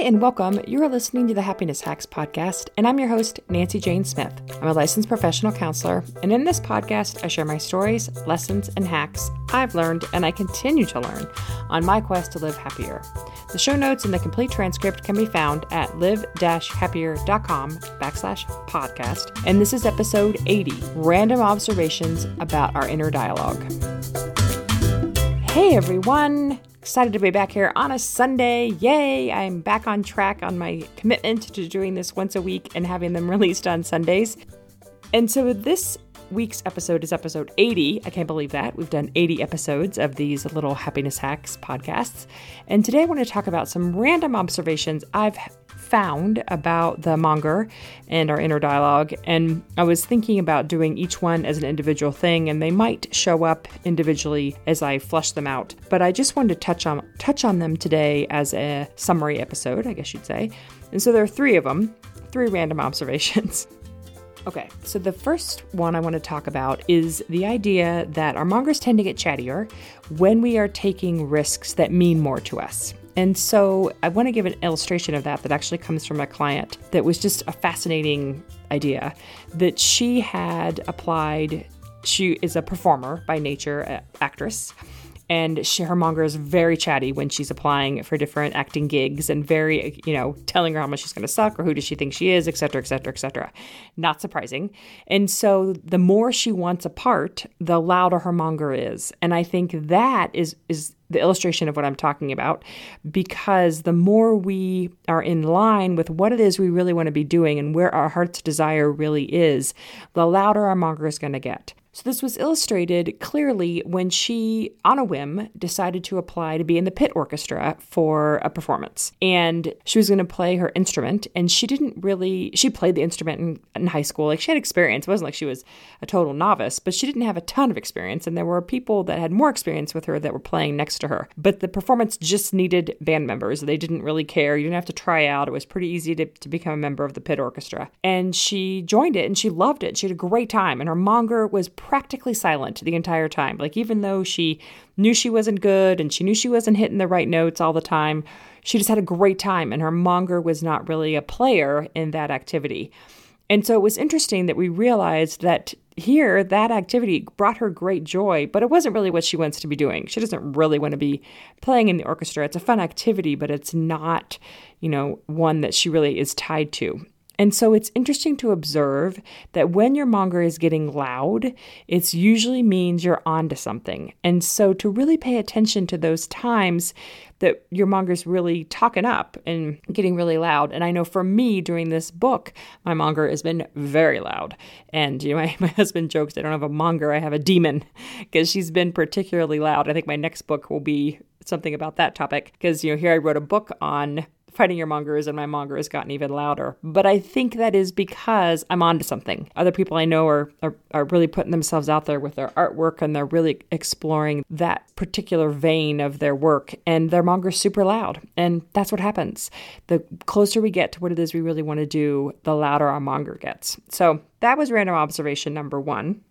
and welcome. You are listening to the Happiness Hacks podcast, and I'm your host, Nancy Jane Smith. I'm a licensed professional counselor, and in this podcast, I share my stories, lessons, and hacks I've learned and I continue to learn on my quest to live happier. The show notes and the complete transcript can be found at live-happier.com backslash podcast, and this is episode 80, Random Observations about Our Inner Dialogue. Hey everyone! Excited to be back here on a Sunday. Yay! I'm back on track on my commitment to doing this once a week and having them released on Sundays. And so this week's episode is episode 80. I can't believe that. We've done 80 episodes of these little happiness hacks podcasts. And today I want to talk about some random observations I've found about the monger and our inner dialogue. And I was thinking about doing each one as an individual thing, and they might show up individually as I flush them out. But I just wanted to touch on touch on them today as a summary episode, I guess you'd say. And so there are three of them, three random observations. Okay, so the first one I want to talk about is the idea that our mongers tend to get chattier when we are taking risks that mean more to us. And so I want to give an illustration of that that actually comes from a client that was just a fascinating idea that she had applied. She is a performer by nature, actress and she, her monger is very chatty when she's applying for different acting gigs and very you know telling her how much she's going to suck or who does she think she is et cetera et cetera et cetera. Not surprising. And so the more she wants a part the louder her monger is. And i think that is is the illustration of what i'm talking about because the more we are in line with what it is we really want to be doing and where our heart's desire really is the louder our monger is going to get so, this was illustrated clearly when she, on a whim, decided to apply to be in the pit orchestra for a performance. And she was going to play her instrument, and she didn't really, she played the instrument in, in, high school. Like, she had experience. It wasn't like she was a total novice, but she didn't have a ton of experience. And there were people that had more experience with her that were playing next to her. But the performance just needed band members. They didn't really care. You didn't have to try out. It was pretty easy to, to become a member of the pit orchestra. And she joined it, and she loved it. She had a great time. And her monger was practically silent the entire time. Like, even though she knew she wasn't good and she knew she wasn't hitting the right notes all the time, she just had a great time. And her monger was not really a player in that activity. And so it was interesting that we realized that here, that activity brought her great joy, but it wasn't really what she wants to be doing. She doesn't really want to be playing in the orchestra. It's a fun activity, but it's not, you know, one that she really is tied to. And so it's interesting to observe that when your monger is getting loud, it usually means you're onto something. And so to really pay attention to those times that your monger's really talking up and getting really loud. And I know for me during this book, my monger has been very loud. And you know, my, my husband jokes I don't have a monger, I have a demon because she's been particularly loud. I think my next book will be something about that topic because you know here I wrote a book on fighting your mongers and my monger has gotten even louder. But I think that is because I'm onto something. Other people I know are, are, are really putting themselves out there with their artwork and they're really exploring that particular vein of their work and their monger's super loud. And that's what happens. The closer we get to what it is we really want to do, the louder our monger gets. So that was random observation number one.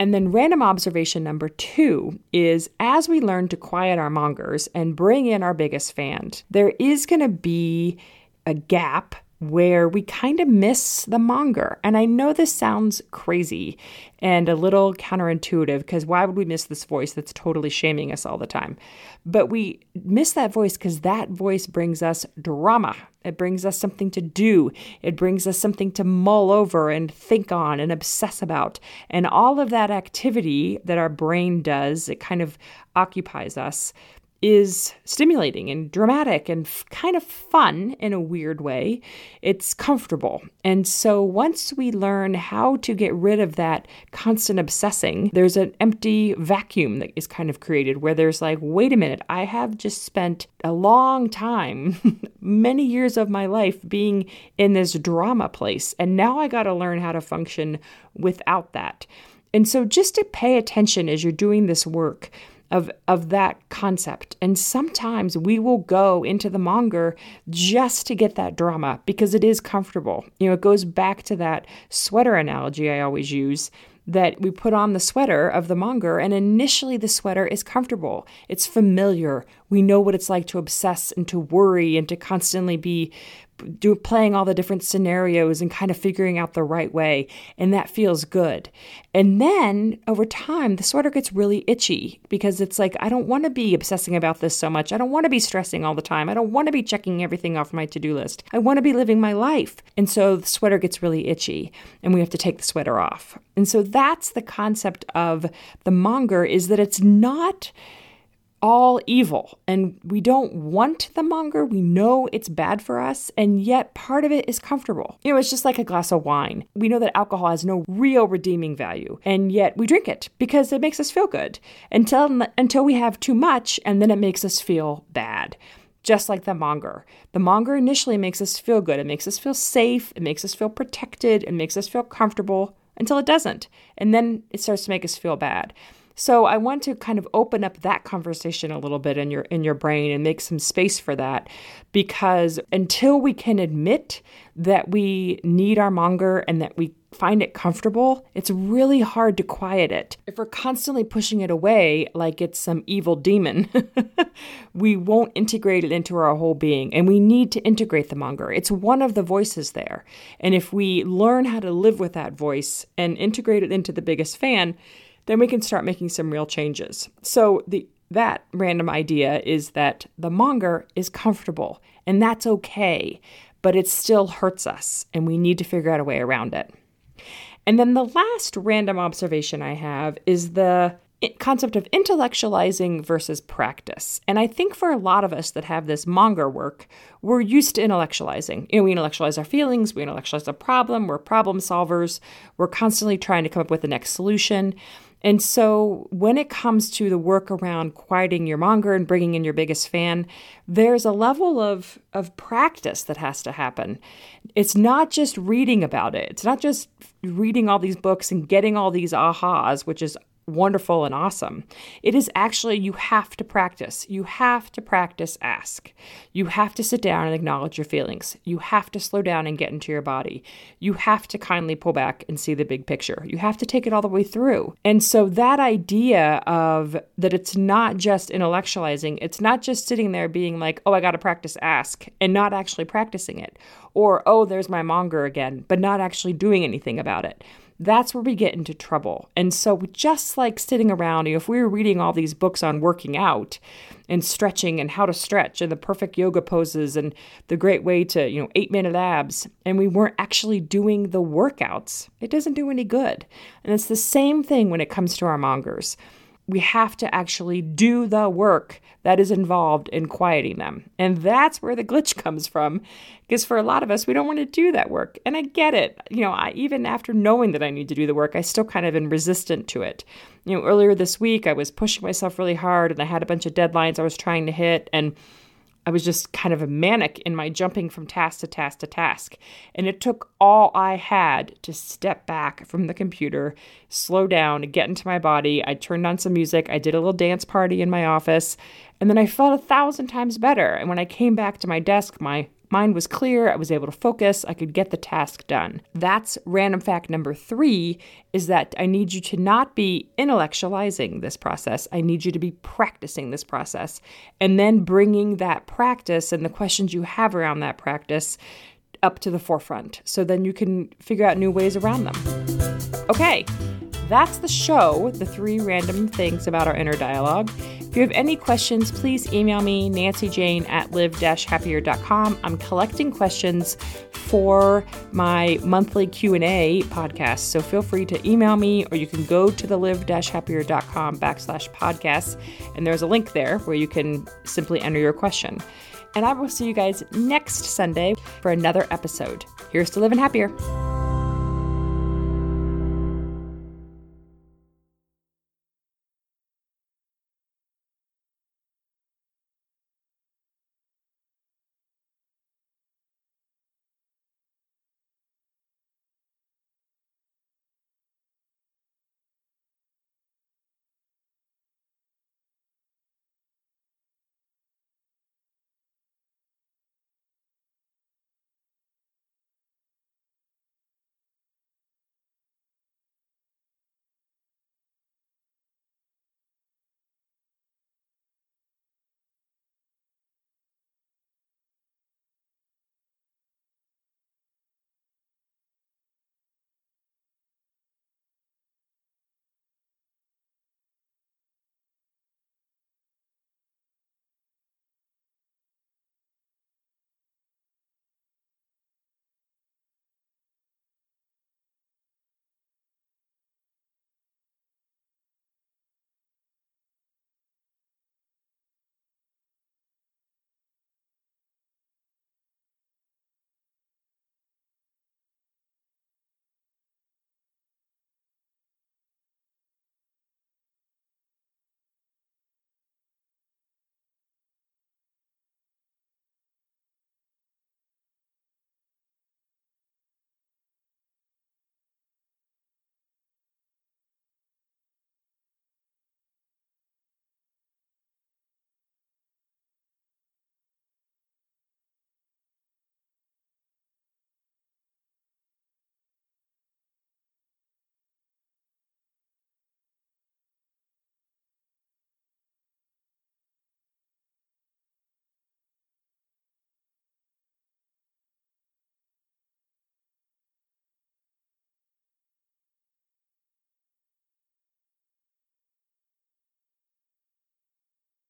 And then random observation number two is as we learn to quiet our mongers and bring in our biggest fan, there is going to be a gap where we kind of miss the monger. And I know this sounds crazy and a little counterintuitive because why would we miss this voice that's totally shaming us all the time? But we miss that voice because that voice brings us drama. It brings us something to do. It brings us something to mull over and think on and obsess about. And all of that activity that our brain does, it kind of occupies us is stimulating and dramatic and f- kind of fun in a weird way. It's comfortable. And so once we learn how to get rid of that constant obsessing, there's an empty vacuum that is kind of created where there's like, wait a minute, I have just spent a long time, many years of my life being in this drama place. And now I got to learn how to function without that. And so just to pay attention as you're doing this work of of that concept. And sometimes we will go into the monger just to get that drama because it is comfortable. You know, it goes back to that sweater analogy I always use that we put on the sweater of the monger, and initially the sweater is comfortable. It's familiar. We know what it's like to obsess and to worry and to constantly be do playing all the different scenarios and kind of figuring out the right way. And that feels good. And then over time the sweater gets really itchy because it's like i don't want to be obsessing about this so much. I don't want to be stressing all the time. I don't want to be checking everything off my to-do list. I want to be living my life. And so the sweater gets really itchy and we have to take the sweater off. And so that's the concept of the monger is that it's not all evil and we don't want the monger. We know it's bad for us, and yet part of it is comfortable. You know, it's just like a glass of wine. We know that alcohol has no real redeeming value, and yet we drink it because it makes us feel good until until we have too much and then it makes us feel bad. Just like the monger. The monger initially makes us feel good. It makes us feel safe. It makes us feel protected. It makes us feel comfortable until it doesn't. And then it starts to make us feel bad. So I want to kind of open up that conversation a little bit in your in your brain and make some space for that because until we can admit that we need our monger and that we find it comfortable, it's really hard to quiet it. If we're constantly pushing it away like it's some evil demon, we won't integrate it into our whole being. And we need to integrate the monger. It's one of the voices there. And if we learn how to live with that voice and integrate it into the biggest fan, then we can start making some real changes. So the that random idea is that the monger is comfortable and that's okay, but it still hurts us and we need to figure out a way around it. And then the last random observation I have is the concept of intellectualizing versus practice. And I think for a lot of us that have this monger work, we're used to intellectualizing. You know, we intellectualize our feelings, we intellectualize a problem, we're problem solvers, we're constantly trying to come up with the next solution. And so when it comes to the work around quieting your monger and bringing in your biggest fan, there's a level of, of practice that has to happen. It's not just reading about it. It's not just reading all these books and getting all these ahas, which is wonderful and awesome. It is actually, you have to practice. You have to practice ask. You have to sit down and acknowledge your feelings. You have to slow down and get into your body. You have to kindly pull back and see the big picture. You have to take it all the way through. And so, that idea of that it's not just intellectualizing, it's not just sitting there being like, oh, I got to practice ask and not actually practicing it. Or, oh, there's my monger again, but not actually doing anything about it that's where we get into trouble. And so, just like sitting around, you know, if we were reading all these books on working out and stretching and how to stretch and the perfect yoga poses and the great way to, you know, eight minute abs, and we weren't actually doing the workouts, it doesn't do any good. And it's the same thing when it comes to our mongers we have to actually do the work that is involved in quieting them. And that's where the glitch comes from. Because for a lot of us, we don't want to do that work. And I get it. You know, I, even after knowing that I need to do the work, I still kind of am resistant to it. You know, earlier this week, I was pushing myself really hard and I had a bunch of deadlines I was trying to hit. And I was just kind of a manic in my jumping from task to task to task. And it took all I had to step back from the computer, slow down, get into my body. I turned on some music. I did a little dance party in my office. And then I felt a thousand times better. And when I came back to my desk, my Mind was clear, I was able to focus, I could get the task done. That's random fact number three is that I need you to not be intellectualizing this process. I need you to be practicing this process and then bringing that practice and the questions you have around that practice up to the forefront. So then you can figure out new ways around them. Okay, that's the show, the three random things about our inner dialogue. If you have any questions, please email me, nancyjane at live-happier.com. I'm collecting questions for my monthly Q&A podcast, so feel free to email me or you can go to the live-happier.com backslash podcast, and there's a link there where you can simply enter your question. And I will see you guys next Sunday for another episode. Here's to living happier.